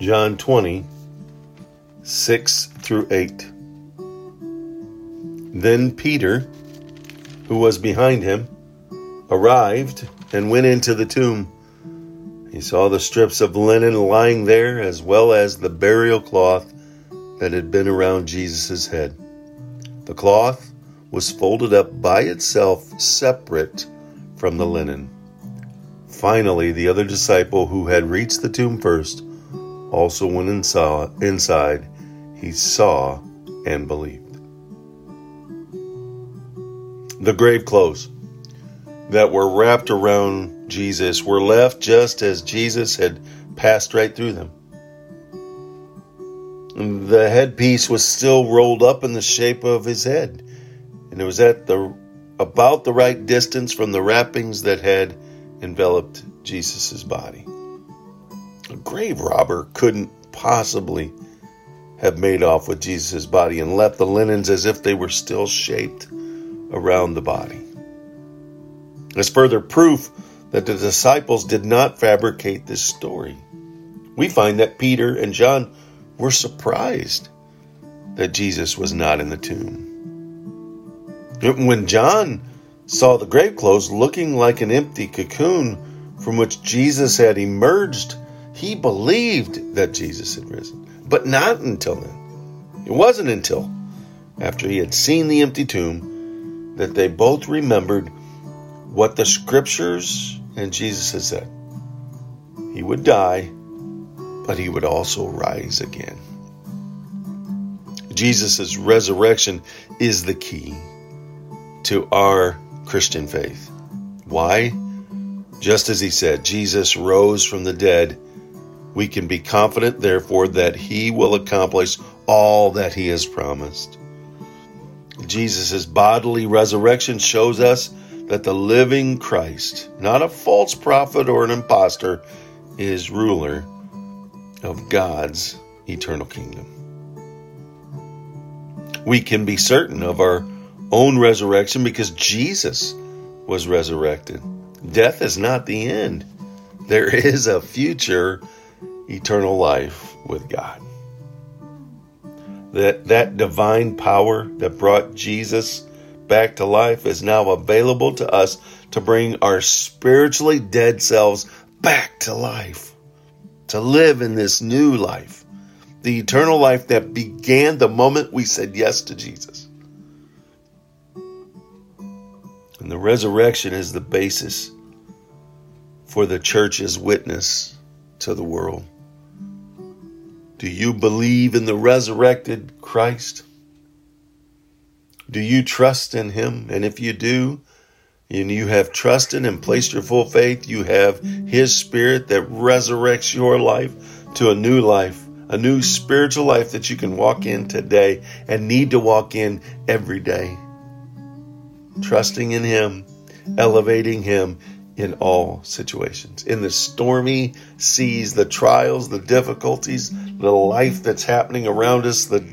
John 20, 6 through 8. Then Peter, who was behind him, arrived and went into the tomb. He saw the strips of linen lying there, as well as the burial cloth that had been around Jesus' head. The cloth was folded up by itself, separate from the linen. Finally, the other disciple who had reached the tomb first also went saw inside. He saw and believed. The grave clothes that were wrapped around Jesus were left just as Jesus had passed right through them. The headpiece was still rolled up in the shape of his head, and it was at the about the right distance from the wrappings that had enveloped Jesus' body. A grave robber couldn't possibly have made off with Jesus' body and left the linens as if they were still shaped around the body. As further proof that the disciples did not fabricate this story, we find that Peter and John were surprised that Jesus was not in the tomb. When John saw the grave clothes looking like an empty cocoon from which Jesus had emerged, he believed that Jesus had risen. But not until then. It wasn't until after he had seen the empty tomb that they both remembered what the scriptures and Jesus had said. He would die, but he would also rise again. Jesus' resurrection is the key to our Christian faith. Why? Just as he said, Jesus rose from the dead. We can be confident, therefore, that he will accomplish all that he has promised. Jesus' bodily resurrection shows us that the living Christ, not a false prophet or an impostor, is ruler of God's eternal kingdom. We can be certain of our own resurrection because Jesus was resurrected. Death is not the end. There is a future eternal life with God. That that divine power that brought Jesus back to life is now available to us to bring our spiritually dead selves back to life, to live in this new life, the eternal life that began the moment we said yes to Jesus. And the resurrection is the basis for the church's witness to the world. Do you believe in the resurrected Christ? Do you trust in him? And if you do, and you have trusted and placed your full faith, you have his spirit that resurrects your life to a new life, a new spiritual life that you can walk in today and need to walk in every day. Trusting in him, elevating him in all situations. In the stormy seas, the trials, the difficulties, the life that's happening around us, the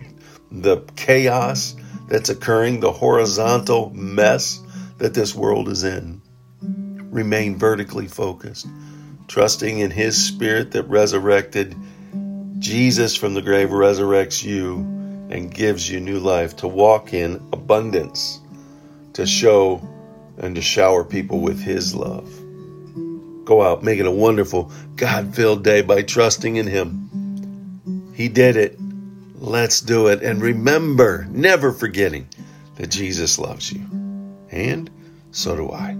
the chaos, that's occurring, the horizontal mess that this world is in. Remain vertically focused, trusting in His Spirit that resurrected Jesus from the grave, resurrects you and gives you new life to walk in abundance, to show and to shower people with His love. Go out, make it a wonderful, God filled day by trusting in Him. He did it. Let's do it. And remember, never forgetting that Jesus loves you. And so do I.